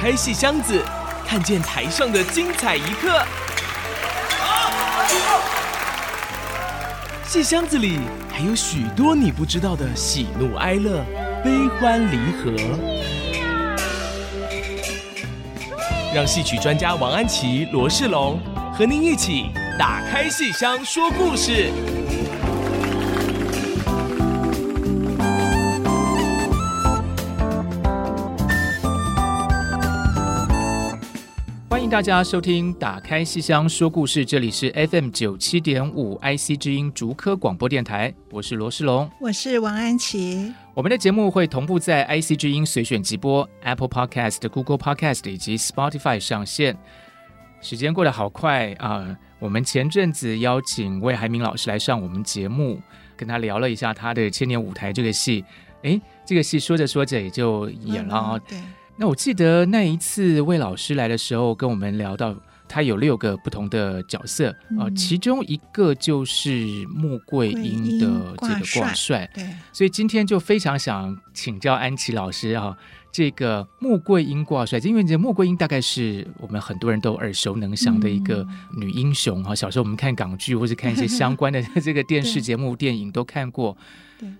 开戏箱子，看见台上的精彩一刻。戏箱子里还有许多你不知道的喜怒哀乐、悲欢离合。让戏曲专家王安琪、罗世龙和您一起打开戏箱说故事。迎大家收听《打开戏箱说故事》，这里是 FM 九七点五 IC 之音竹科广播电台，我是罗世龙，我是王安琪。我们的节目会同步在 IC 之音随选直播、Apple Podcast、Google Podcast 以及 Spotify 上线。时间过得好快啊、呃！我们前阵子邀请魏海明老师来上我们节目，跟他聊了一下他的《千年舞台》这个戏。哎，这个戏说着说着也就演了、嗯、对。那我记得那一次魏老师来的时候，跟我们聊到他有六个不同的角色啊、嗯呃，其中一个就是穆桂英的这个挂帅。对，所以今天就非常想请教安琪老师啊，这个穆桂英挂帅，因为这穆桂英大概是我们很多人都耳熟能详的一个女英雄哈、嗯。小时候我们看港剧或者看一些相关的这个电视节目、电影都看过。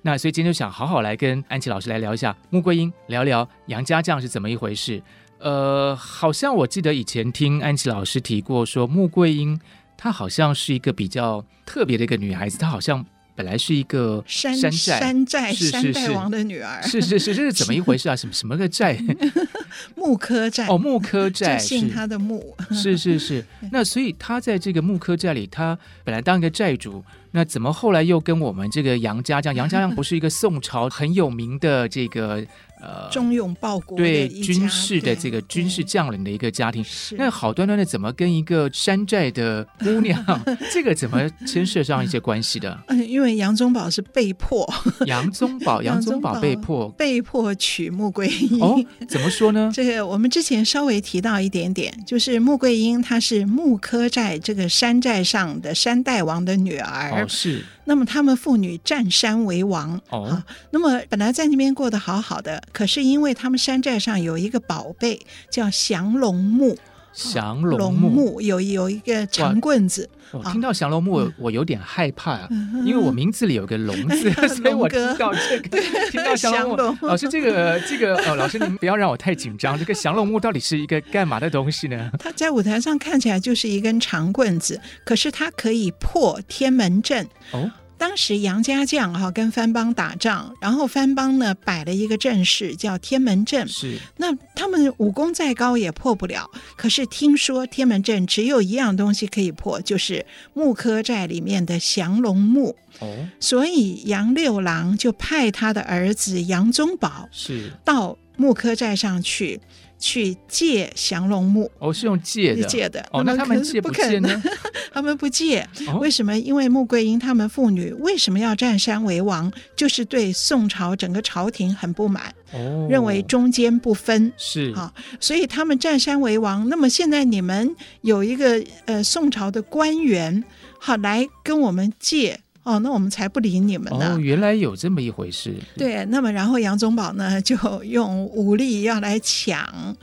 那所以今天就想好好来跟安琪老师来聊一下穆桂英，聊聊杨家将是怎么一回事。呃，好像我记得以前听安琪老师提过，说穆桂英她好像是一个比较特别的一个女孩子，她好像。本来是一个山寨山寨是是是王的女儿，是是是，这是怎么一回事啊？什么什么个寨？穆科寨哦，穆科寨姓他的穆，是是是。那所以他在这个穆科寨里，他本来当一个寨主，那怎么后来又跟我们这个杨家将？杨家将不是一个宋朝很有名的这个？呃，忠勇报国对军事的这个军事将领的一个家庭，那好端端的怎么跟一个山寨的姑娘，这个怎么牵涉上一些关系的？嗯，因为杨宗保是被迫，杨宗保，杨宗保被迫被迫娶穆桂英。哦，怎么说呢？这个我们之前稍微提到一点点，就是穆桂英她是穆柯寨这个山寨上的山大王的女儿。哦，是。那么他们父女占山为王哦、啊，那么本来在那边过得好好的，可是因为他们山寨上有一个宝贝叫降龙木，降龙木，木有有一个长棍子。我听到降龙木，我有点害怕、啊嗯，因为我名字里有个龙字，嗯、所以我听到这个，听到降龙木。老师，这个这个哦，老师您不要让我太紧张。这个降龙木到底是一个干嘛的东西呢？它在舞台上看起来就是一根长棍子，可是它可以破天门阵哦。当时杨家将哈跟番邦打仗，然后番邦呢摆了一个阵势叫天门阵，是那他们武功再高也破不了。可是听说天门阵只有一样东西可以破，就是木科寨里面的降龙木。哦，所以杨六郎就派他的儿子杨宗保是到木科寨上去。去借降龙木哦，是用借的借的哦。那他们借不借呢？他们不借，为什么？因为穆桂英他们父女为什么要占山为王？就是对宋朝整个朝廷很不满，哦，认为中间不分是啊，所以他们占山为王。那么现在你们有一个呃宋朝的官员，好来跟我们借。哦，那我们才不理你们呢！哦，原来有这么一回事。对，那么然后杨宗保呢，就用武力要来抢，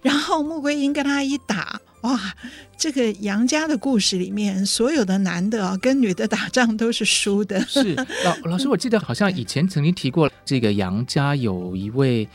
然后穆桂英跟他一打，哇，这个杨家的故事里面，所有的男的啊跟女的打仗都是输的。是老老师，我记得好像以前曾经提过，这个杨家有一位。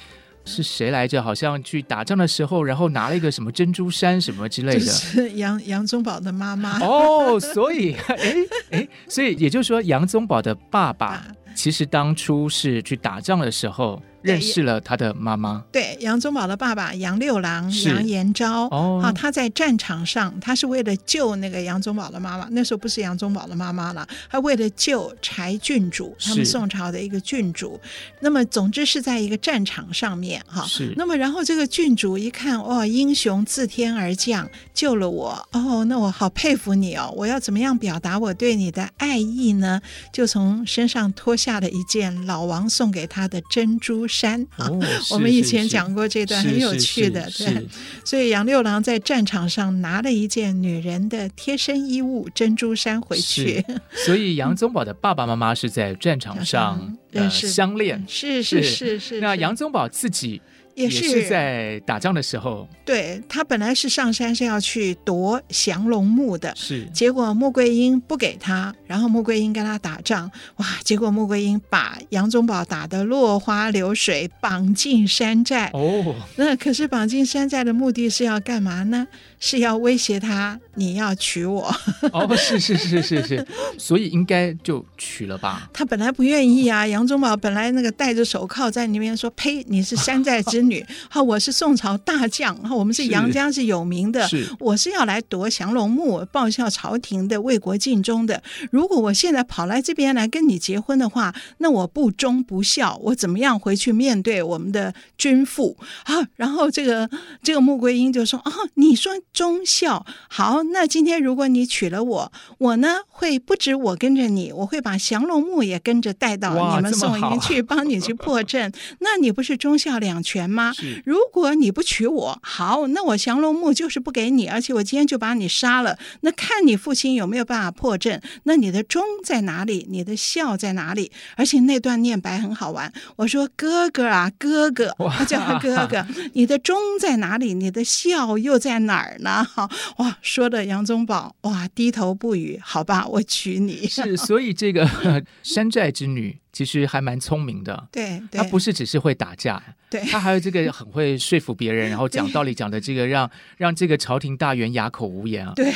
是谁来着？好像去打仗的时候，然后拿了一个什么珍珠衫什么之类的。是杨杨宗保的妈妈哦，所以哎哎，所以也就是说，杨宗保的爸爸其实当初是去打仗的时候。认识了他的妈妈，对杨宗保的爸爸杨六郎杨延昭。哦，啊，他在战场上，他是为了救那个杨宗保的妈妈，那时候不是杨宗保的妈妈了，他为了救柴郡主，他们宋朝的一个郡主。那么总之是在一个战场上面哈，是。那么然后这个郡主一看，哦，英雄自天而降，救了我，哦，那我好佩服你哦，我要怎么样表达我对你的爱意呢？就从身上脱下了一件老王送给他的珍珠衫啊、哦，我们以前讲过这段很有趣的，对。所以杨六郎在战场上拿了一件女人的贴身衣物珍珠衫回去。所以杨宗保的爸爸妈妈是在战场上、嗯、呃相恋，是是是是，是。那杨宗保自己也是在打仗的时候。对，他本来是上山是要去夺降龙木的，是结果穆桂英不给他，然后穆桂英跟他打仗，哇！结果穆桂英把杨宗保打得落花流水，绑进山寨。哦，那可是绑进山寨的目的是要干嘛呢？是要威胁他，你要娶我。哦，是是是是是，所以应该就娶了吧？他本来不愿意啊，杨宗保本来那个戴着手铐在那边说：“呸，你是山寨之女，好，我是宋朝大将，好，我们是杨家是有名的，是我是要来夺降龙木，报效朝廷的，为国尽忠的。如果我现在跑来这边来跟你结婚的话，那我不忠不孝，我怎么样回去面对我们的君父？啊，然后这个这个穆桂英就说：啊，你说。”忠孝好，那今天如果你娶了我，我呢会不止我跟着你，我会把降龙木也跟着带到你们宋营去，帮你去破阵。那你不是忠孝两全吗？如果你不娶我，好，那我降龙木就是不给你，而且我今天就把你杀了。那看你父亲有没有办法破阵？那你的忠在哪里？你的孝在哪里？而且那段念白很好玩。我说哥哥啊，哥哥，他叫他哥哥，你的忠在哪里？你的孝又在哪儿？呢 好哇，说的杨宗保哇低头不语。好吧，我娶你。是，所以这个 山寨之女其实还蛮聪明的。对，对她不是只是会打架，对，他还有这个很会说服别人，然后讲道理，讲的这个让让这个朝廷大员哑口无言啊。对，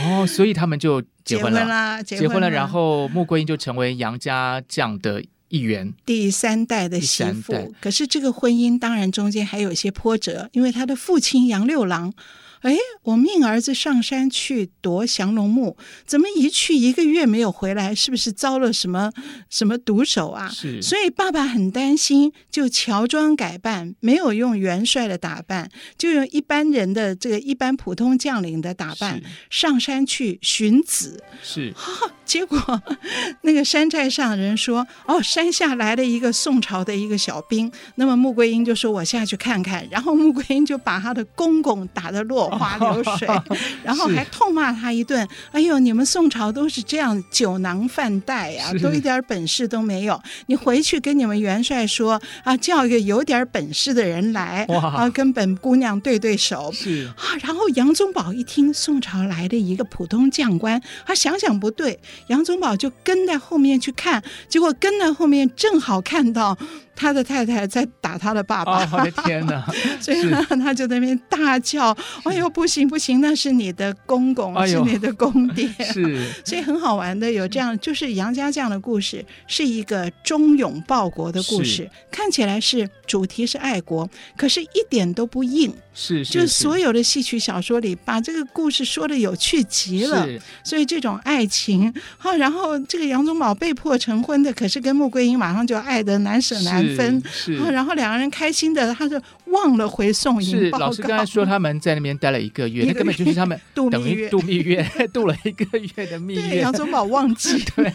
哦，所以他们就结婚了，结婚了，结婚了，然后穆桂英就成为杨家将的一员，第三代的媳妇。可是这个婚姻当然中间还有一些波折，因为他的父亲杨六郎。哎，我命儿子上山去夺降龙木，怎么一去一个月没有回来？是不是遭了什么什么毒手啊？是，所以爸爸很担心，就乔装改扮，没有用元帅的打扮，就用一般人的这个一般普通将领的打扮上山去寻子。是，哦，结果 那个山寨上的人说：“哦，山下来了一个宋朝的一个小兵。”那么穆桂英就说：“我下去看看。”然后穆桂英就把他的公公打得落。花流水，然后还痛骂他一顿。哎呦，你们宋朝都是这样酒囊饭袋呀，都一点本事都没有。你回去跟你们元帅说啊，叫一个有点本事的人来啊，跟本姑娘对对手。是啊，然后杨宗保一听宋朝来的一个普通将官，他想想不对，杨宗保就跟在后面去看，结果跟在后面正好看到。他的太太在打他的爸爸，哦、我的天哪！所以呢，他就在那边大叫：“哎呦，不行不行，那是你的公公，哎、是你的公爹。”是，所以很好玩的，有这样就是杨家将的故事，是一个忠勇报国的故事，看起来是主题是爱国，可是一点都不硬。是，是，就是所有的戏曲小说里，把这个故事说的有趣极了。所以这种爱情，好，然后这个杨宗保被迫成婚的，可是跟穆桂英马上就爱得难舍难分。是，然后两个人开心的，他就忘了回宋。是，老师刚才说他们在那边待了一个月，那根本就是他们度蜜月，度蜜月，度了一个月的蜜月。杨宗保忘记。对，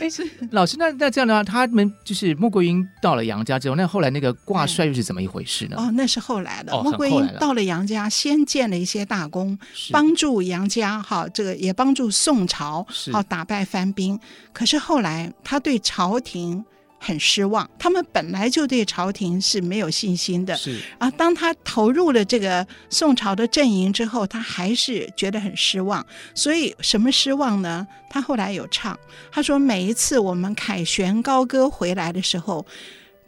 哎，是老师，那那这样的话，他们就是穆桂英到了杨家之后，那后来那个挂帅又是怎么一回事呢？哦，那是后来的。哦，穆桂英到了杨家，先建了一些大功，帮助杨家哈，这个也帮助宋朝好打败藩兵。可是后来他对朝廷很失望，他们本来就对朝廷是没有信心的。是啊，当他投入了这个宋朝的阵营之后，他还是觉得很失望。所以什么失望呢？他后来有唱，他说每一次我们凯旋高歌回来的时候，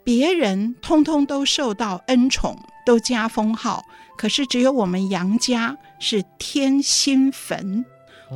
别人通通都受到恩宠。都加封号，可是只有我们杨家是天心坟，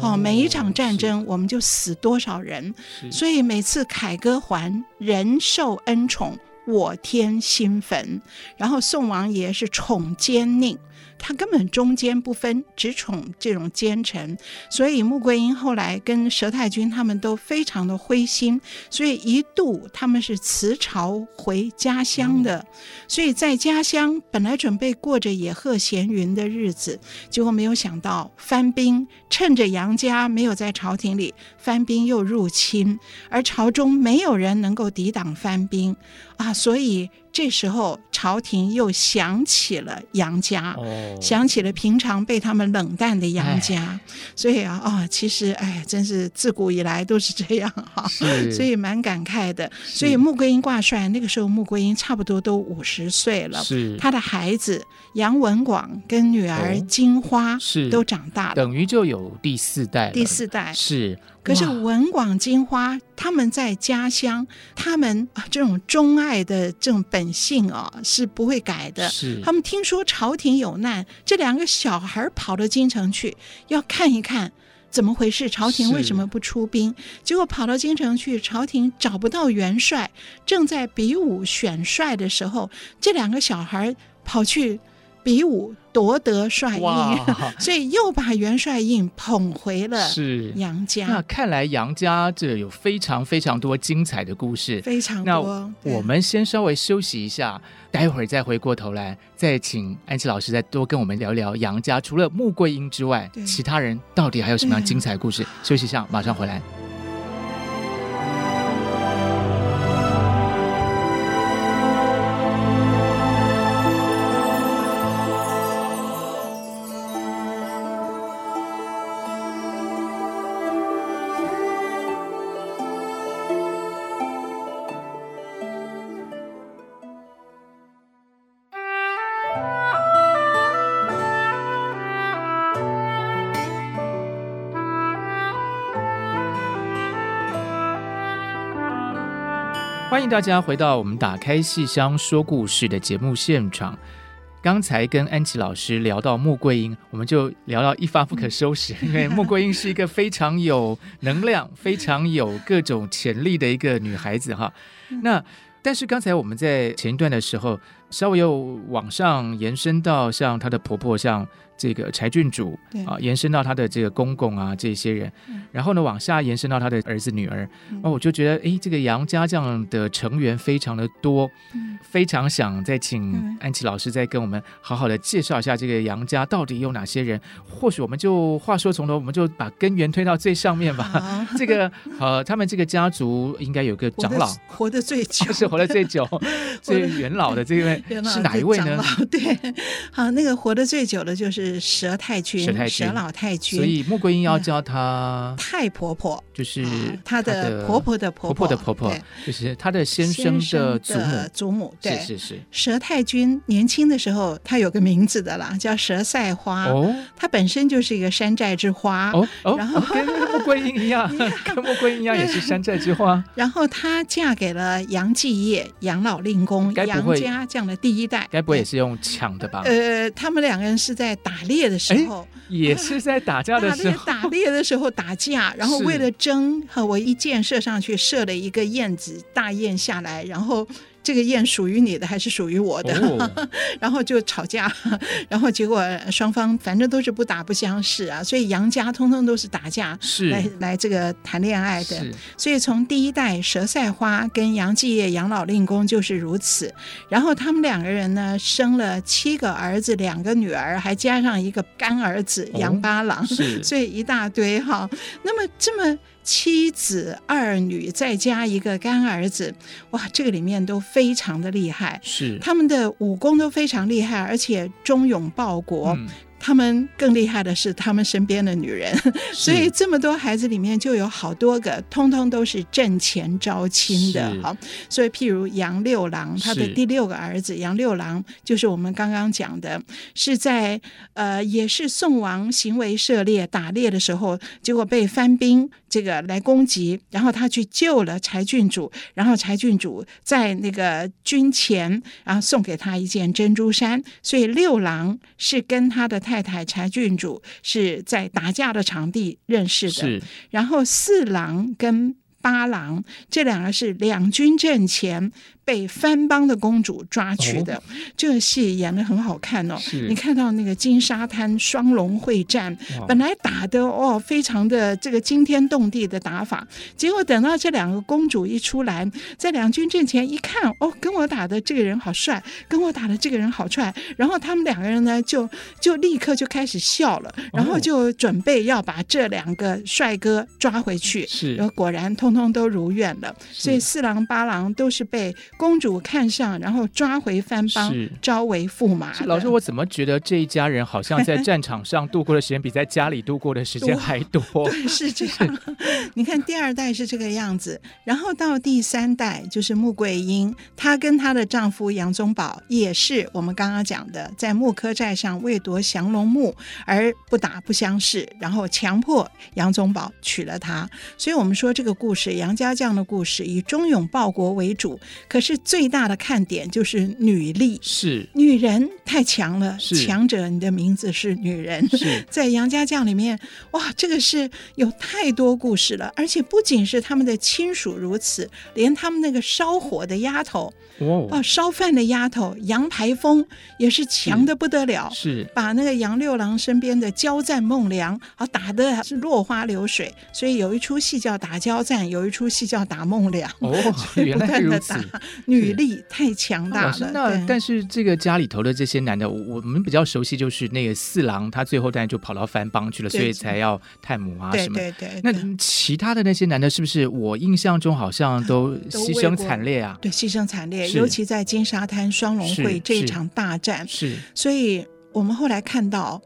哦，每一场战争我们就死多少人，所以每次凯歌还，人受恩宠，我天心坟，然后宋王爷是宠奸佞。他根本中间不分，只宠这种奸臣，所以穆桂英后来跟佘太君他们都非常的灰心，所以一度他们是辞朝回家乡的。所以在家乡本来准备过着野鹤闲云的日子，结果没有想到番兵趁着杨家没有在朝廷里，番兵又入侵，而朝中没有人能够抵挡番兵啊，所以。这时候朝廷又想起了杨家，哦，想起了平常被他们冷淡的杨家，所以啊啊、哦，其实哎，真是自古以来都是这样哈，是。所以蛮感慨的。所以穆桂英挂帅那个时候，穆桂英差不多都五十岁了，是。他的孩子杨文广跟女儿金花、哦、是。都长大了，等于就有第四代了，第四代。是。可是文广金花他们在家乡，他们啊这种钟爱的这种本性啊是不会改的。是他们听说朝廷有难，这两个小孩跑到京城去要看一看怎么回事，朝廷为什么不出兵？结果跑到京城去，朝廷找不到元帅，正在比武选帅的时候，这两个小孩跑去。比武夺得帅印，所以又把元帅印捧回了是杨家。那看来杨家这有非常非常多精彩的故事，非常多。那我们先稍微休息一下，待会儿再回过头来，再请安琪老师再多跟我们聊聊杨家。除了穆桂英之外，其他人到底还有什么样精彩的故事？休息一下，马上回来。迎大家回到我们打开戏箱说故事的节目现场。刚才跟安琪老师聊到穆桂英，我们就聊到一发不可收拾，因为穆桂英是一个非常有能量、非常有各种潜力的一个女孩子哈。那但是刚才我们在前一段的时候，稍微又往上延伸到像她的婆婆，像。这个柴郡主啊，延伸到她的这个公公啊，这些人，嗯、然后呢，往下延伸到她的儿子女儿，嗯、哦，我就觉得，哎，这个杨家这样的成员非常的多，嗯、非常想再请安琪老师再跟我们好好的介绍一下这个杨家到底有哪些人。或许我们就话说从头，我们就把根源推到最上面吧。啊、这个呃，他们这个家族应该有个长老。活，活得最久，是活得最久、最元老的这位是哪一位呢？对，好，那个活得最久的就是。佘太君，佘老太君，所以穆桂英要叫她太婆婆，就是她的婆婆的婆婆的婆婆，就是她的先生的祖母，祖母。对，是是是。佘太君年轻的时候，她有个名字的啦，叫佘赛花。哦，她本身就是一个山寨之花。哦哦，然后跟穆桂英一样，跟穆桂英一样也是山寨之花。然后她嫁给了杨继业、杨老令公、杨家这样的第一代，该不会也是用抢的吧？呃，他们两个人是在打。打猎的时候，也是在打架的时候，打猎的时候打架，然后为了争，和我一箭射上去，射了一个燕子，大雁下来，然后。这个雁属于你的还是属于我的？哦、然后就吵架，然后结果双方反正都是不打不相识啊，所以杨家通通都是打架是来来这个谈恋爱的。所以从第一代佘赛花跟杨继业、杨老令公就是如此。然后他们两个人呢，生了七个儿子，两个女儿，还加上一个干儿子杨八郎，哦、所以一大堆哈。那么这么。七子二女，再加一个干儿子，哇，这个里面都非常的厉害，是。他们的武功都非常厉害，而且忠勇报国。嗯他们更厉害的是他们身边的女人，所以这么多孩子里面就有好多个，通通都是挣钱招亲的。好，所以譬如杨六郎，他的第六个儿子杨六郎，就是我们刚刚讲的，是在呃，也是宋王行为涉猎打猎的时候，结果被番兵这个来攻击，然后他去救了柴郡主，然后柴郡主在那个军前，然后送给他一件珍珠衫，所以六郎是跟他的。太太柴郡主是在打架的场地认识的，然后四郎跟八郎这两个是两军阵前。被番邦的公主抓去的，哦、这个戏演的很好看哦。你看到那个金沙滩双龙会战，本来打的哦，非常的这个惊天动地的打法，结果等到这两个公主一出来，在两军阵前一看，哦，跟我打的这个人好帅，跟我打的这个人好帅，然后他们两个人呢，就就立刻就开始笑了，然后就准备要把这两个帅哥抓回去。是，然后果然通通都如愿了。所以四郎八郎都是被。公主看上，然后抓回番邦，招为驸马。老师，我怎么觉得这一家人好像在战场上度过的时间比在家里度过的时间还多？对，是这样。你看第二代是这个样子，然后到第三代就是穆桂英，她跟她的丈夫杨宗保也是我们刚刚讲的，在木柯寨上为夺降龙木而不打不相识，然后强迫杨宗保娶了她。所以我们说这个故事，杨家将的故事以忠勇报国为主，可是。是最大的看点，就是女力，是女人太强了，强者，你的名字是女人。是 在杨家将里面，哇，这个是有太多故事了，而且不仅是他们的亲属如此，连他们那个烧火的丫头。哦，烧饭的丫头杨排风也是强的不得了，是，是把那个杨六郎身边的交战孟良啊打得是落花流水，所以有一出戏叫打交战，有一出戏叫打孟良。哦，原来如此，女力太强大了。那但是这个家里头的这些男的，我们比较熟悉就是那个四郎，他最后当然就跑到番邦去了，所以才要探母啊什么。对对对。那其他的那些男的，是不是我印象中好像都牺牲惨烈啊？对，牺牲惨烈。尤其在金沙滩双龙会这一场大战，是，是所以我们后来看到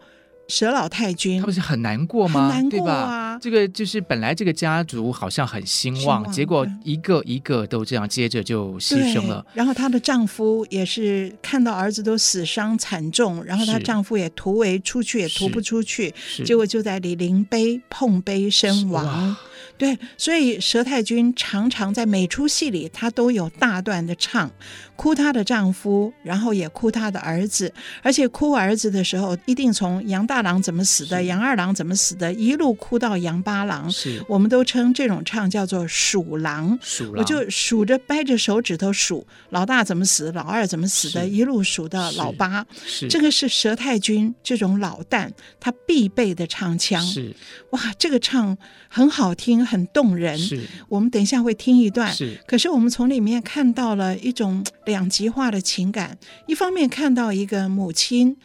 佘老太君，他不是很难过吗？很难过啊！吧这个就是本来这个家族好像很兴旺，结果一个一个都这样，接着就牺牲了。然后她的丈夫也是看到儿子都死伤惨重，然后她丈夫也突围出去也突不出去，结果就在李陵碑碰碑身亡。对，所以佘太君常常在每出戏里，她都有大段的唱，哭她的丈夫，然后也哭她的儿子，而且哭儿子的时候，一定从杨大郎怎么死的，杨二郎怎么死的，一路哭到杨八郎。是，我们都称这种唱叫做数郎。数狼，我就数着掰着手指头数，老大怎么死，老二怎么死的，一路数到老八。是，这个是佘太君这种老旦他必备的唱腔。是，哇，这个唱很好听。很动人，是我们等一下会听一段。是，可是我们从里面看到了一种 两极化的情感。一方面看到一个母亲，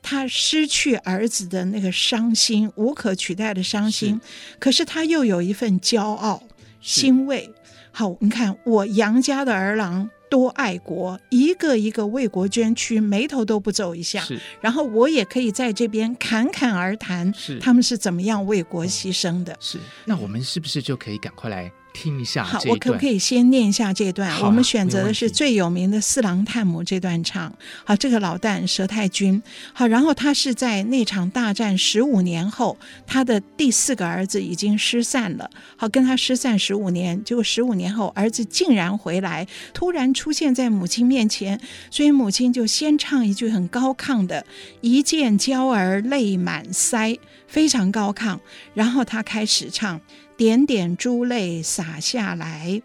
她失去儿子的那个伤心，无可取代的伤心。是，可是她又有一份骄傲、欣慰。好，你看我杨家的儿郎。多爱国，一个一个为国捐躯，眉头都不皱一下。是，然后我也可以在这边侃侃而谈，他们是怎么样为国牺牲的。是，那我们是不是就可以赶快来？听一下，好，我可不可以先念一下这段？啊、我们选择的是最有名的《四郎探母》这段唱。好，这个老旦佘太君，好，然后他是在那场大战十五年后，他的第四个儿子已经失散了。好，跟他失散十五年，结果十五年后儿子竟然回来，突然出现在母亲面前，所以母亲就先唱一句很高亢的“一见娇儿泪满腮”，非常高亢，然后他开始唱。点点珠泪洒下来，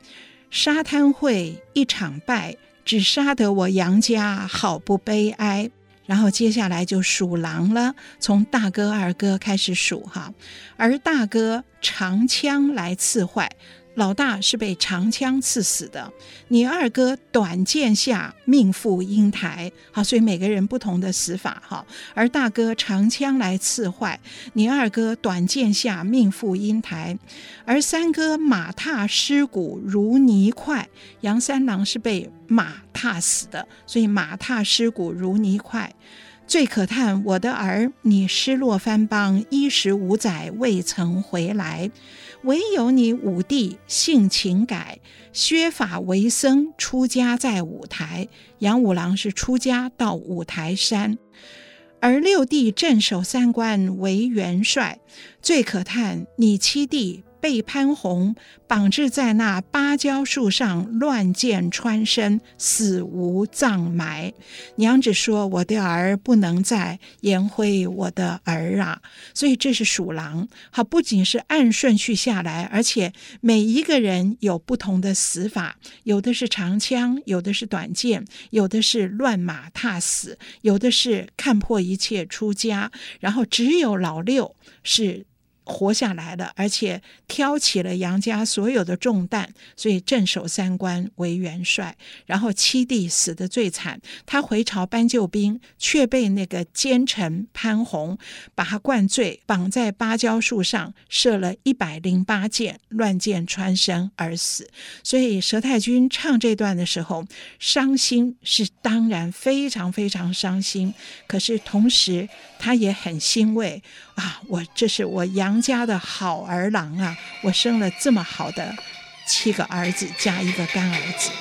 沙滩会一场败，只杀得我杨家好不悲哀。然后接下来就数狼了，从大哥、二哥开始数哈，而大哥长枪来刺坏。老大是被长枪刺死的，你二哥短剑下命赴英台，好，所以每个人不同的死法哈。而大哥长枪来刺坏，你二哥短剑下命赴英台，而三哥马踏尸骨如泥块，杨三郎是被马踏死的，所以马踏尸骨如泥块。最可叹我的儿，你失落番邦，衣食五载未曾回来。唯有你五弟性情改，削发为僧，出家在五台。杨五郎是出家到五台山，而六弟镇守三关为元帅。最可叹你七弟。被潘红绑制在那芭蕉树上，乱箭穿身，死无葬埋。娘只说：“我的儿不能再，颜回我的儿啊！”所以这是鼠狼。好，不仅是按顺序下来，而且每一个人有不同的死法，有的是长枪，有的是短剑，有的是乱马踏死，有的是看破一切出家，然后只有老六是。活下来了，而且挑起了杨家所有的重担，所以镇守三关为元帅。然后七弟死得最惨，他回朝搬救兵，却被那个奸臣潘宏把他灌醉，绑在芭蕉树上射了一百零八箭，乱箭穿身而死。所以佘太君唱这段的时候，伤心是当然非常非常伤心，可是同时他也很欣慰啊，我这是我杨。家的好儿郎啊！我生了这么好的七个儿子加一个干儿子。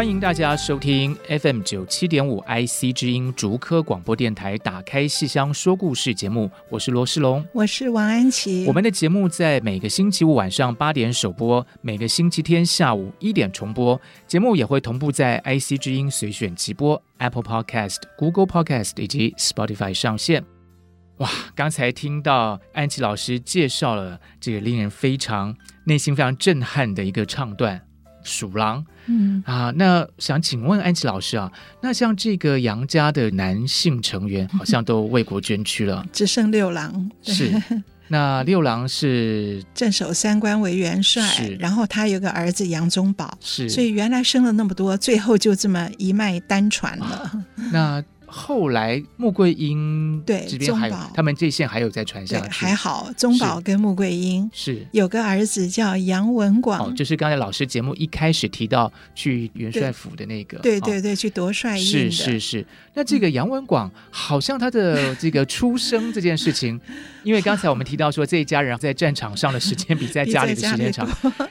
欢迎大家收听 FM 九七点五 IC 之音竹科广播电台，打开戏箱说故事节目，我是罗世龙，我是王安琪。我们的节目在每个星期五晚上八点首播，每个星期天下午一点重播。节目也会同步在 IC 之音随选直播、Apple Podcast、Google Podcast 以及 Spotify 上线。哇，刚才听到安琪老师介绍了这个令人非常内心非常震撼的一个唱段。鼠狼，嗯。啊，那想请问安琪老师啊，那像这个杨家的男性成员 好像都为国捐躯了，只剩六郎。是，那六郎是？镇守三关为元帅，然后他有个儿子杨宗保，是，所以原来生了那么多，最后就这么一脉单传了。那后来穆桂英对这边还有他们这线还有在传下对，去，还好，宗宝跟穆桂英是。有个儿子叫杨文广，哦，就是。刚才老师节目一开始提到去元帅府的那个，哦对对对，去夺帅印是，是。是，那这个杨文广好像他的这个出生这件事情，因为刚才我们提到说这一家人在战场上的时间比在家里的时间长，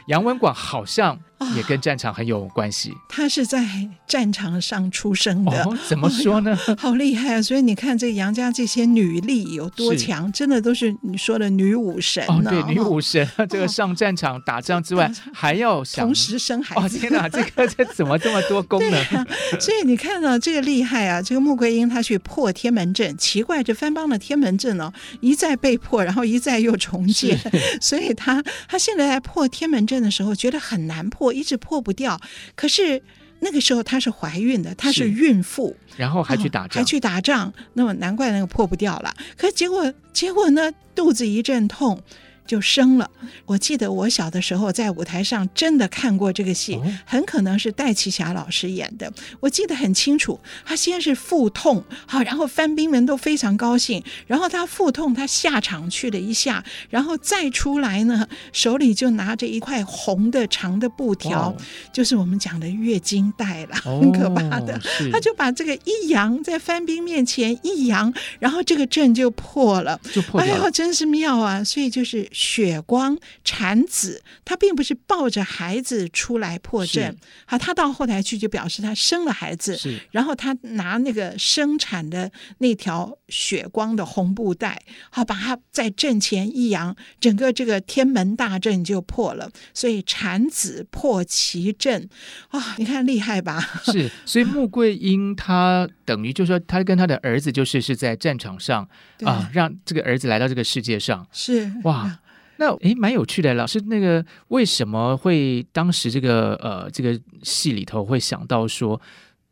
杨文广好像也跟战场很有关系。他是在战场上出生的，哦，怎么说呢？哦，好厉害啊！所以你看这杨家这些女力有多强，真的都是你说的女武神哦。对，女武神，哦、这个上战场打仗之外，哦、还要同时生孩子。哦，天哪，这个这怎么这么多功能？啊、所以你看到、啊、这个厉害啊！这个穆桂英她去破天门阵，奇怪，这番邦的天门阵哦，一再被破，然后一再又重建，所以她她现在在破天门阵的时候觉得很难破，一直破不掉。可是。那个时候她是怀孕的，她是孕妇，然后还去打仗，哦，还去打仗，那么难怪那个破不掉了。可是结果结果呢，肚子一阵痛。就生了。我记得我小的时候在舞台上真的看过这个戏，哦、很可能是戴奇霞老师演的。我记得很清楚，他先是腹痛，好，然后翻兵们都非常高兴。然后他腹痛，他下场去了一下，然后再出来呢，手里就拿着一块红的长的布条，哦、就是我们讲的月经带了，哦、很可怕的。他就把这个一扬，在翻兵面前一扬，然后这个阵就破了，就破了。哎呦，真是妙啊！所以就是。血光产子，他并不是抱着孩子出来破阵，好，他到后台去就表示他生了孩子，是，然后他拿那个生产的那条血光的红布带，好，把他在阵前一扬，整个这个天门大阵就破了，所以产子破其阵啊，你看厉害吧？是，所以穆桂英他等于就是说，他跟他的儿子就是是在战场上啊，让这个儿子来到这个世界上，是哇。那诶，蛮有趣的，老师，那个为什么会当时这个呃这个戏里头会想到说，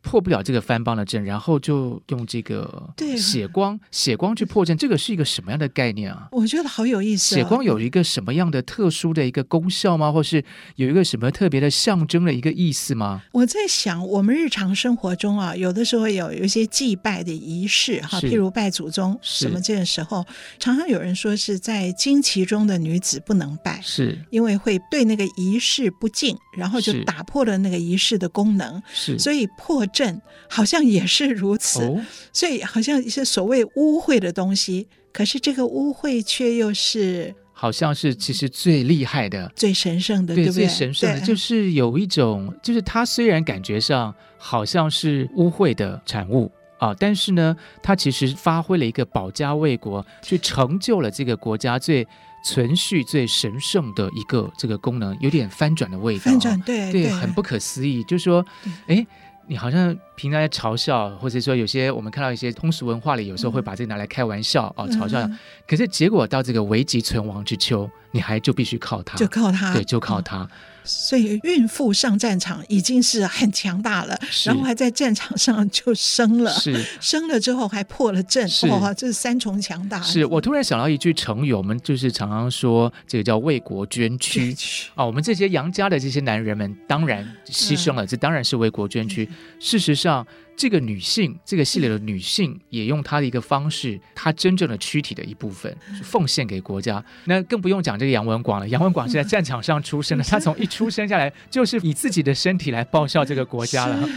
破不了这个番邦的阵，然后就用这个血光血光去破阵，这个是一个什么样的概念啊？我觉得好有意思。血光有一个什么样的特殊的一个功效吗？或是有一个什么特别的象征的一个意思吗？我在想，我们日常生活中啊，有的时候有有一些祭拜的仪式哈，譬如拜祖宗什么，这个时候常常有人说是在经期中的女子不能拜，是因为会对那个仪式不敬，然后就打破了那个仪式的功能，是所以破。阵好像也是如此，哦、所以好像一些所谓污秽的东西，可是这个污秽却又是好像是其实最厉害的、最神圣的，对，对不对？最神圣的，就是有一种，就是它虽然感觉上好像是污秽的产物啊，但是呢，它其实发挥了一个保家卫国，去成就了这个国家最存续、最神圣的一个这个功能，有点翻转的味道，翻转，对对，很不可思议。就是说，哎。你好像平常在嘲笑，或者说有些我们看到一些通俗文化里，有时候会把这个拿来开玩笑、嗯、哦，嘲笑。可是结果到这个危急存亡之秋，你还就必须靠他，就靠他，对，就靠他。嗯所以孕妇上战场已经是很强大了，然后还在战场上就生了，是生了之后还破了阵，是哇，这是三重强大。是我突然想到一句成语，我们就是常常说这个叫为国捐躯啊、哦。我们这些杨家的这些男人们当然牺牲了，嗯、这当然是为国捐躯。嗯、事实上。这个女性，这个系列的女性，也用她的一个方式，她真正的躯体的一部分，奉献给国家。那更不用讲这个杨文广了。杨文广是在战场上出生的，他从一出生下来就是以自己的身体来报效这个国家了，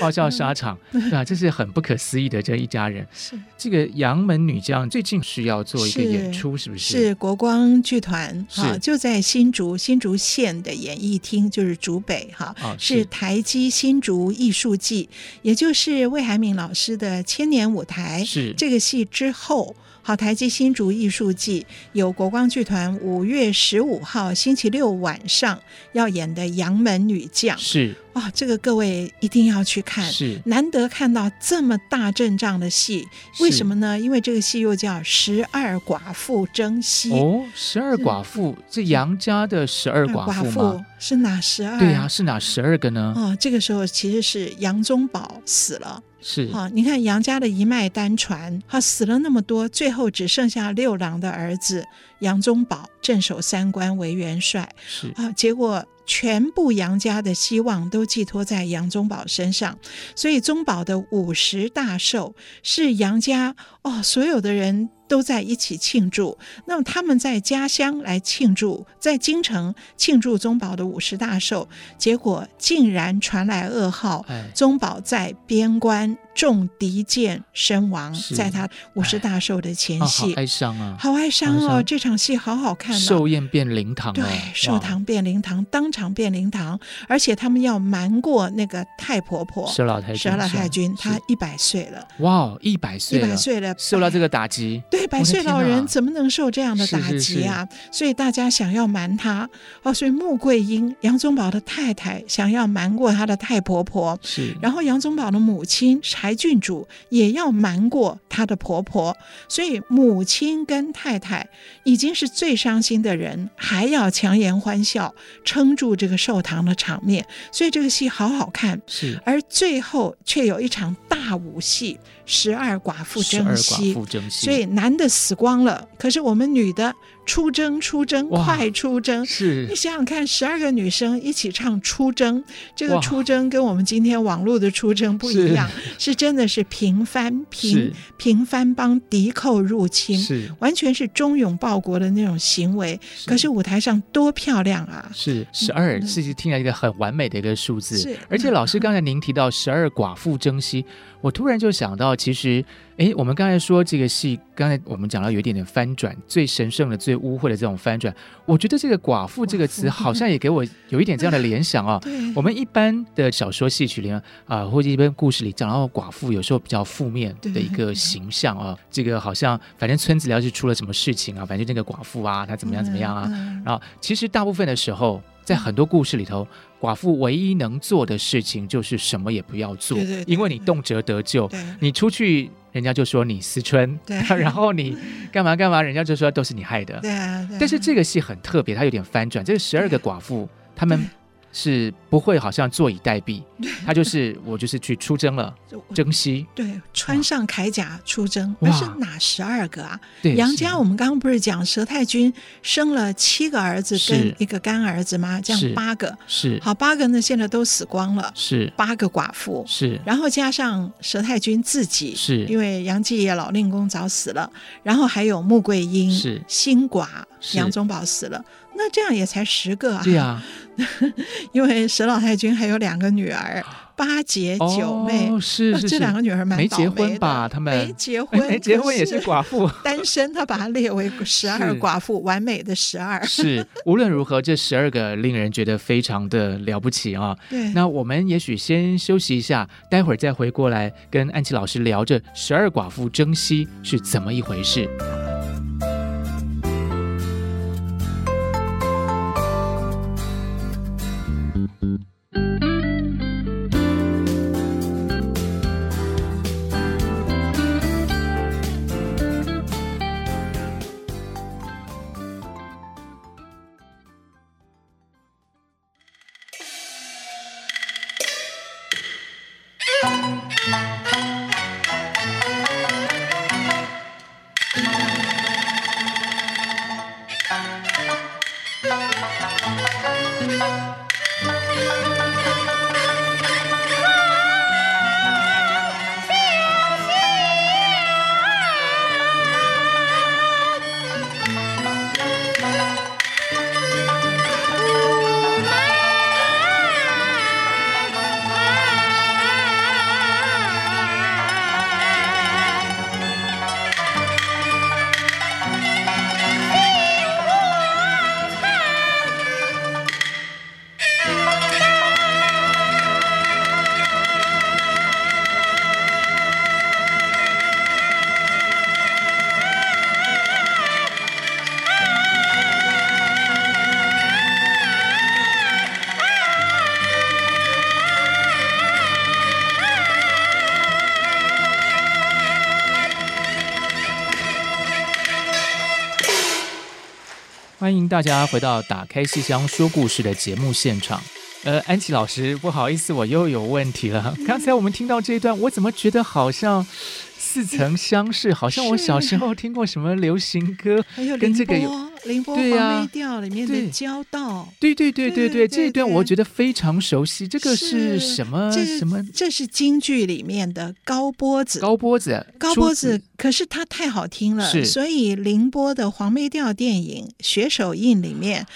报效 沙场，对吧？这是很不可思议的这一家人。是这个杨门女将最近是要做一个演出，是不是？是国光剧团哈，就在新竹新竹县的演艺厅，就是竹北哈，是台积新竹艺术季，也就。就是魏海敏老师的千年舞台，是。这个戏之后，好台积新竹艺术季有国光剧团五月十五号星期六晚上要演的《杨门女将》，是哇、哦，这个各位一定要去看，是难得看到这么大阵仗的戏，为什么呢？因为这个戏又叫十二寡妇争西哦，十二寡妇，这杨家的十二寡妇吗？是哪十二？对呀、啊，是哪十二个呢？哦，这个时候其实是杨宗保死了。是好，你看杨家的一脉单传，他死了那么多，最后只剩下六郎的儿子杨宗保镇守三关为元帅。是啊，结果全部杨家的希望都寄托在杨宗保身上，所以宗保的五十大寿是杨家哦，所有的人。都在一起庆祝。那么他们在家乡来庆祝，在京城庆祝宗保的五十大寿，结果竟然传来噩耗，宗保在边关中敌箭身亡，在他五十大寿的前夕，哀伤啊，好哀伤哦！这场戏好好看，寿宴变灵堂，对，寿堂变灵堂，当场变灵堂，而且他们要瞒过那个太婆婆佘老太君，佘老太君，她一百岁了，哇，一百岁，一百岁了，受到这个打击。对，百岁老人怎么能受这样的打击啊？所以大家想要瞒他哦，所以穆桂英杨宗保的太太想要瞒过他的太婆婆，是。然后杨宗保的母亲柴郡主也要瞒过她的婆婆，所以母亲跟太太已经是最伤心的人，还要强颜欢笑，撑住这个寿堂的场面。所以这个戏好好看，是。而最后却有一场大武戏。十二寡妇争西，所以男的死光了，可是我们女的出征出征，快出征！是你想想看，十二个女生一起唱出征，这个出征跟我们今天网络的出征不一样，是，是真的是平番平平番帮敌寇入侵，是完全是忠勇报国的那种行为。是可是舞台上多漂亮啊！是十二，是听起来一个很完美的一个数字。是，而且老师刚才您提到十二寡妇争西。我突然就想到，其实，哎，我们刚才说这个戏，刚才我们讲到有一点点翻转，最神圣的、最污秽的这种翻转。我觉得这个“寡妇”这个词，好像也给我有一点这样的联想啊。对，我们一般的小说、戏曲里面啊、呃，或者一般故事里讲到寡妇，有时候比较负面的一个形象啊。这个好像，反正村子里要是出了什么事情啊，反正那个寡妇啊，她怎么样怎么样啊。然后，其实大部分的时候，在很多故事里头。寡妇唯一能做的事情就是什么也不要做，对对对对，因为你动辄得咎。对你出去，人家就说你思春，对 然后你干嘛干嘛，人家就说都是你害的。对啊，但是这个戏很特别，它有点翻转。这十二个寡妇，他们。是不会好像坐以待毙，他就是我就是去出征了，征西，对，穿上铠甲出征，那是哪十二个啊？对，杨家我们刚刚不是讲佘太君生了七个儿子跟一个干儿子吗？这样八个。是。好八个呢，现在都死光了，是。八个寡妇。是，然后加上佘太君自己是，因为杨继业老令公早死了，然后还有穆桂英是。新寡杨宗保死了。那这样也才十个啊！对啊，因为佘老太君还有两个女儿，八姐九妹，哦、是是是，这两个女儿蛮没结婚吧？他们没结婚，没结婚也是寡妇，单身，他把她列为十二寡妇，完美的十二。是，无论如何，这十二个令人觉得非常的了不起啊！对，那我们也许先休息一下，待会儿再回过来跟安琪老师聊着十二寡妇争西是怎么一回事。欢迎大家回到《打开戏箱说故事》的节目现场。呃，安琪老师，不好意思，我又有问题了。刚才我们听到这一段，我怎么觉得好像似曾相识？好像我小时候听过什么流行歌，跟这个有。凌波黄梅调里面的交道，对对对对对，这一段我觉得非常熟悉。这个是什么什么？这是京剧里面的高波子。高波子，高波子。可是它太好听了，所以凌波的黄梅调电影《血手印》里面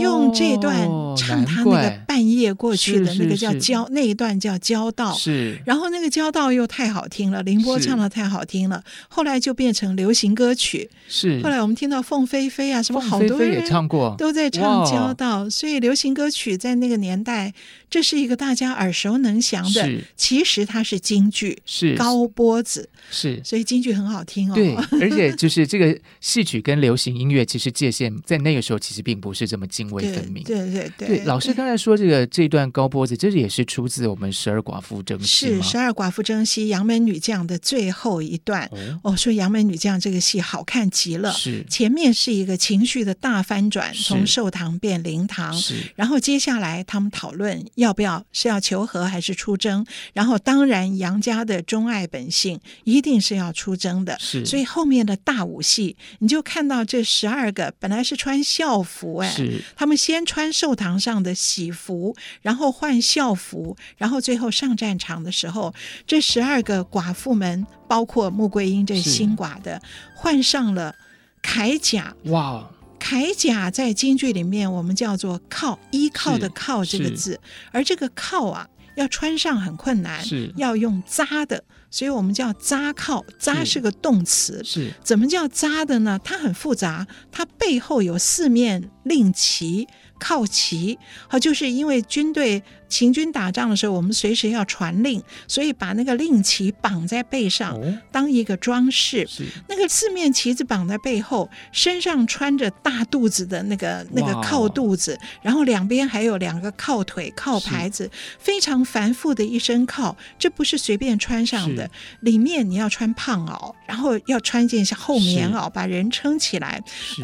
用这段唱他那个半夜过去的那个叫交，那一段叫交道。是。然后那个交道又太好听了，凌波唱的太好听了，后来就变成流行歌曲。是。后来我们听到凤飞飞啊什么。好多人也唱过，都在唱交道，所以流行歌曲在那个年代，这是一个大家耳熟能详的。是其实它是京剧，是高波子，是，所以京剧很好听哦。对，而且就是这个戏曲跟流行音乐，其实界限在那个时候其实并不是这么泾渭分明。对对对，对，对。老师刚才说这个这段高波子，这也是出自我们十二寡妇争戏是十二寡妇争西杨门女将的最后一段。哦，哦说杨门女将这个戏好看极了，是前面是一个情绪的大翻转，从寿堂变灵堂，然后接下来他们讨论要不要？是要求和还是出征，然后当然杨家的忠爱本性一定是要出征的，是。所以后面的大武戏你就看到这十二个本来是穿校服哎，是。他们先穿寿堂上的喜服，然后换校服，然后最后上战场的时候，这十二个寡妇们包括穆桂英这新寡的换上了。铠甲。哇，铠甲在京剧里面我们叫做靠，依靠的靠这个字，而这个靠啊要穿上很困难，是要用扎的，所以我们叫扎靠，扎是个动词，是怎么叫扎的呢？它很复杂，它背后有四面令旗。靠旗，好，就是因为军队行军打仗的时候，我们随时要传令，所以把那个令旗绑在背上，当一个装饰。是那个四面旗子绑在背后，身上穿着大肚子的那个那个靠肚子，然后两边还有两个靠腿靠牌子，非常繁复的一身靠，这不是随便穿上的。里面你要穿胖袄，然后要穿一件厚棉袄，把人撑起来，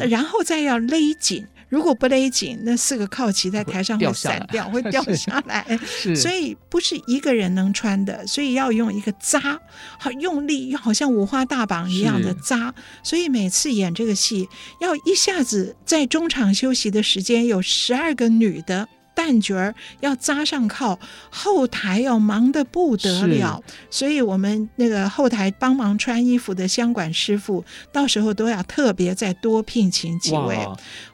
然后再要勒紧。如果不勒紧，那四个靠旗在台上会散掉，会掉下来。所以不是一个人能穿的，所以要用一个扎，好用力，好像五花大绑一样的扎。所以每次演这个戏，要一下子在中场休息的时间，有十二个女的。旦角儿要扎上靠，后台要忙得不得了，所以我们那个后台帮忙穿衣服的相管师傅，到时候都要特别再多聘请几位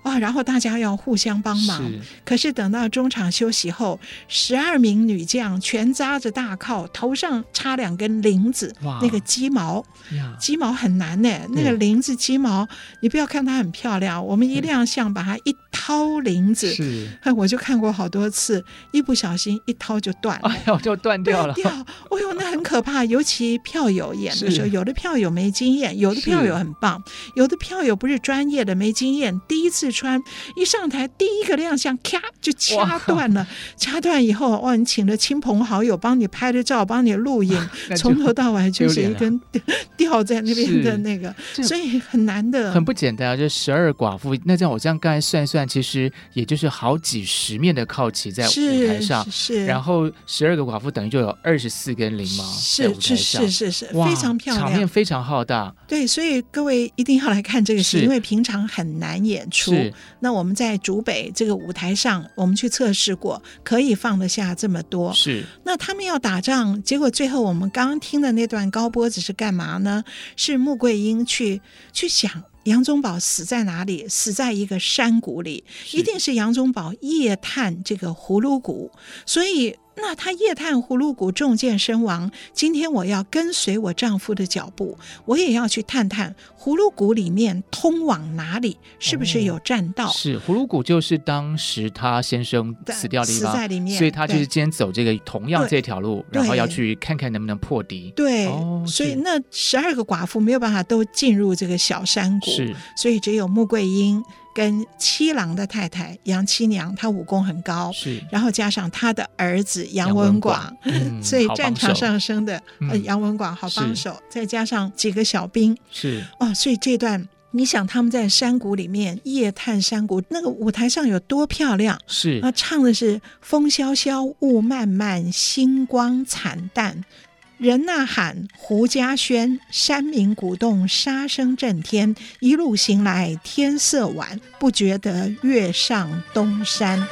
哇，然后大家要互相帮忙。可是等到中场休息后，十二名女将全扎着大靠，头上插两根铃子，那个鸡毛，鸡毛很难呢。那个铃子鸡毛，你不要看它很漂亮，我们一亮相把它一掏铃子，是我就看过。好多次，一不小心一掏就断了，哎呦，就断掉了。掉，哎呦，那很可怕。尤其票友演的时候，有的票友没经验，有的票友很棒，有的票友不是专业的，没经验，第一次穿，一上台第一个亮相，咔就掐断了。掐断以后，哇，你请了亲朋好友帮你拍的照，帮你录影，从头到尾就是一根吊 在那边的那个，所以很难的，很不简单啊。就十二寡妇，那这样我这样刚才算一算，其实也就是好几十面的。的靠齐在舞台上，是，是然后十二个寡妇等于就有二十四根翎毛在舞台上，是是是是，非常漂亮，场面非常浩大。对，所以各位一定要来看这个戏，因为平常很难演出。是那我们在竹北这个舞台上，我们去测试过，可以放得下这么多。是，那他们要打仗，结果最后我们刚刚听的那段高波子是干嘛呢？是穆桂英去去想。杨宗保死在哪里？死在一个山谷里，一定是杨宗保夜探这个葫芦谷，所以。那他夜探葫芦谷中箭身亡。今天我要跟随我丈夫的脚步，我也要去探探葫芦谷里面通往哪里，是不是有栈道？哦、是葫芦谷就是当时他先生死掉的地方，死在里面，所以他就是今天走这个同样这条路，然后要去看看能不能破敌。对，哦、所以那十二个寡妇没有办法都进入这个小山谷，是，所以只有穆桂英。跟七郎的太太杨七娘，她武功很高，是，然后加上他的儿子杨文广，嗯、所以战场上生的杨文广好帮手，嗯、再加上几个小兵，是。哦，所以这段你想他们在山谷里面夜探山谷，那个舞台上有多漂亮？是。啊，唱的是风萧萧，雾漫漫，星光惨淡。人呐喊，胡家轩，山鸣鼓动，杀声震天。一路行来，天色晚，不觉得月上东山。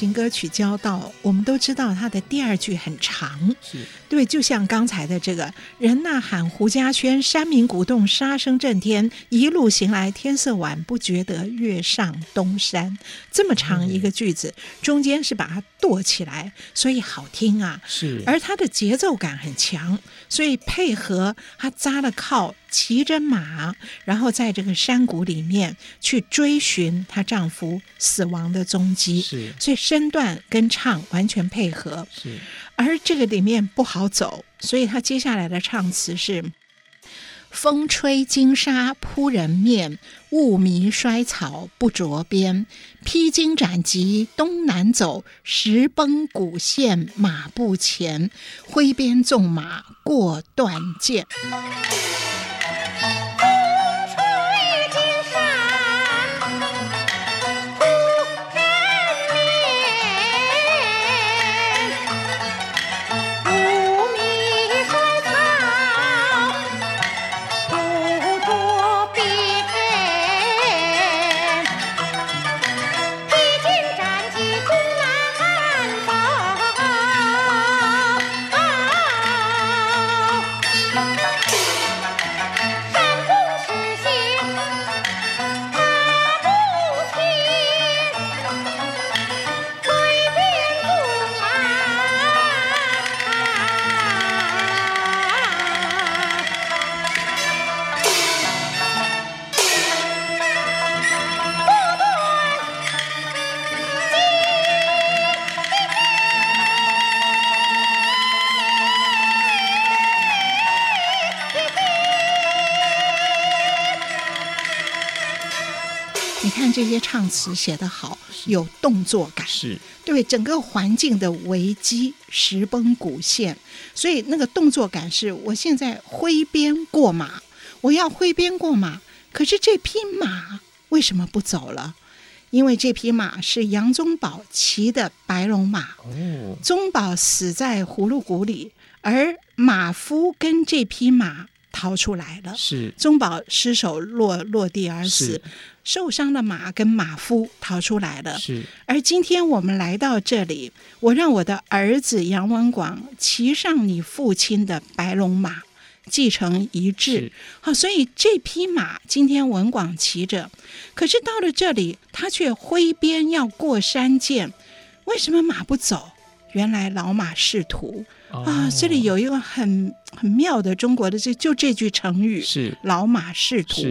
听那个流行歌曲《交道》，我们都知道它的第二句很长，是对，就像刚才的这个“人呐喊，胡家轩，山鸣鼓动，杀声震天，一路行来，天色晚，不觉得月上东山”，这么长一个句子，中间是把它剁起来，所以好听啊。是，而它的节奏感很强，所以配合它扎了靠。骑着马，然后在这个山谷里面去追寻她丈夫死亡的踪迹，是，所以身段跟唱完全配合，是。而这个里面不好走，所以她接下来的唱词是：风吹金沙扑人面，雾迷衰草不着边。披荆斩棘东南走，石崩谷陷马不前。挥鞭纵马过断剑。些唱词写得好，有动作感，是。对整个环境的危机，石崩谷陷，所以那个动作感是我现在挥鞭过马，我要挥鞭过马，可是这匹马为什么不走了？因为这匹马是杨宗保骑的白龙马，哦，宗保死在葫芦谷里，而马夫跟这匹马逃出来了，是。宗保失手落落地而死。受伤的马跟马夫逃出来了，是。而今天我们来到这里，我让我的儿子杨文广骑上你父亲的白龙马，继承遗志。好，所以这匹马今天文广骑着，可是到了这里，他却挥鞭要过山涧，为什么马不走？原来老马识途。啊，这里有一个很很妙的中国的这就这句成语是“老马识途”，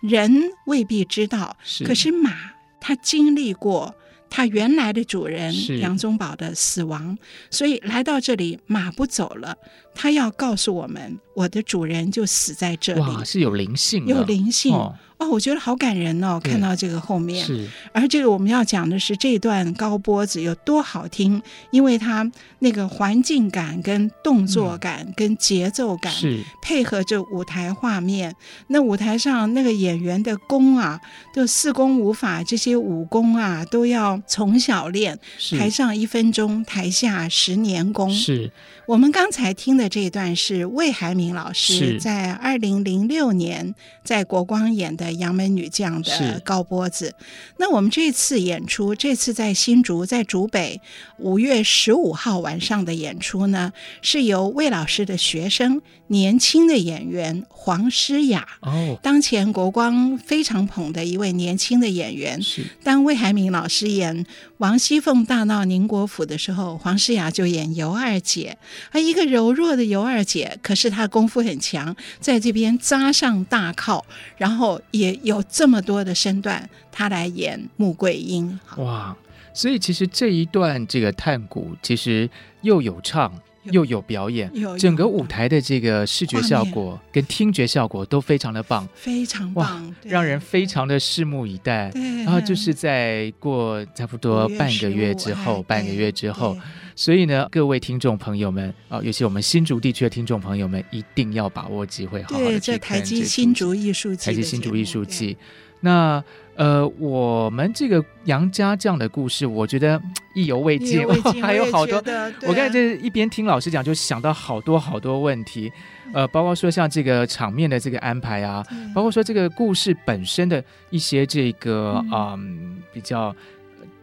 人未必知道，可是马它经历过它原来的主人杨宗保的死亡，所以来到这里马不走了，它要告诉我们，我的主人就死在这里。哇，是有灵性，有灵性。哦哦，我觉得好感人哦！看到这个后面，是。而这个我们要讲的是这段高波子有多好听，因为它那个环境感、跟动作感、嗯、跟节奏感，是配合着舞台画面。那舞台上那个演员的功啊，就四功五法这些武功啊，都要从小练。台上一分钟，台下十年功。是。我们刚才听的这一段是魏海敏老师在二零零六年在国光演的《杨门女将》的高波子。那我们这次演出，这次在新竹，在竹北，五月十五号晚上的演出呢，是由魏老师的学生，年轻的演员黄诗雅。哦，当前国光非常捧的一位年轻的演员。是。当魏海敏老师演王熙凤大闹宁国府的时候，黄诗雅就演尤二姐。而，一个柔弱的尤二姐，可是她功夫很强，在这边扎上大靠，然后也有这么多的身段，她来演穆桂英。哇，所以其实这一段这个探谷，其实又有唱又有表演，整个舞台的这个视觉效果跟听觉效果都非常的棒，非常棒，让人非常的拭目以待。然后就是在过差不多半个月之后，半个月之后。所以呢，各位听众朋友们啊，尤其我们新竹地区的听众朋友们，一定要把握机会，好好的去看这。台积新竹艺术季，台积新竹艺术季。那呃，我们这个杨家将的故事，我觉得意犹未尽，还有好多。我刚才这一边听老师讲，就想到好多好多问题，呃，包括说像这个场面的这个安排啊，包括说这个故事本身的一些这个嗯、呃、比较。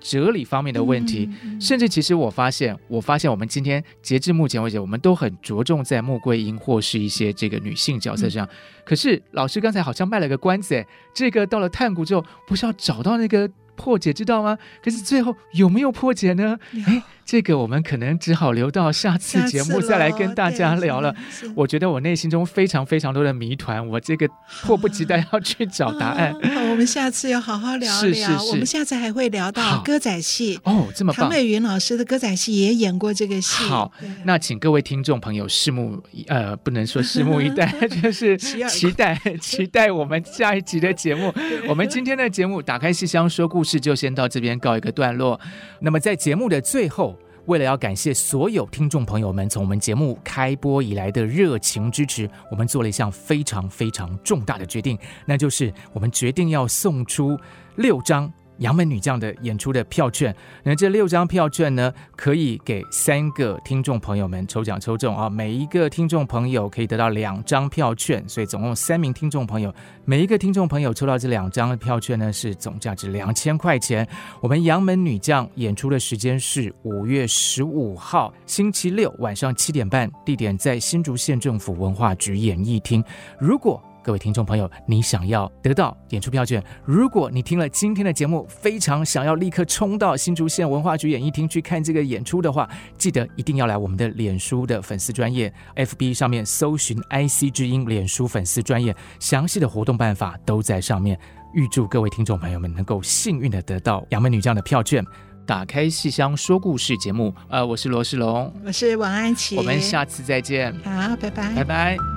哲理方面的问题，甚至其实我发现，我发现我们今天截至目前为止，我们都很着重在穆桂英或是一些这个女性角色上。可是老师刚才好像卖了个关子，哎，这个到了探谷之后，不是要找到那个破解之道吗？可是最后有没有破解呢？哎。这个我们可能只好留到下次节目再来跟大家聊了。我觉得我内心中非常非常多的谜团，我这个迫不及待要去找答案。我们下次要好好聊聊。是是是。我们下次还会聊到歌仔戏哦，这么棒。唐美云老师的歌仔戏也演过这个戏。好，那请各位听众朋友拭目呃，不能说拭目以待，就是 期待 期待我们下一集的节目。我们今天的节目打开戏箱说故事就先到这边告一个段落。那么在节目的最后。为了要感谢所有听众朋友们从我们节目开播以来的热情支持，我们做了一项非常非常重大的决定，那就是我们决定要送出六张。杨门女将的演出的票券，那这六张票券呢，可以给三个听众朋友们抽奖抽中啊！每一个听众朋友可以得到两张票券，所以总共三名听众朋友，每一个听众朋友抽到这两张的票券呢，是总价值两千块钱。我们杨门女将演出的时间是五月十五号星期六晚上七点半，地点在新竹县政府文化局演艺厅。如果各位听众朋友，你想要得到演出票券？如果你听了今天的节目，非常想要立刻冲到新竹县文化局演艺厅去看这个演出的话，记得一定要来我们的脸书的粉丝专业 FB 上面搜寻 IC 之音脸书粉丝专业，详细的活动办法都在上面。预祝各位听众朋友们能够幸运的得到杨门女将的票券。打开戏箱说故事节目，呃，我是罗世龙，我是王安琪，我们下次再见。好，拜拜，拜拜。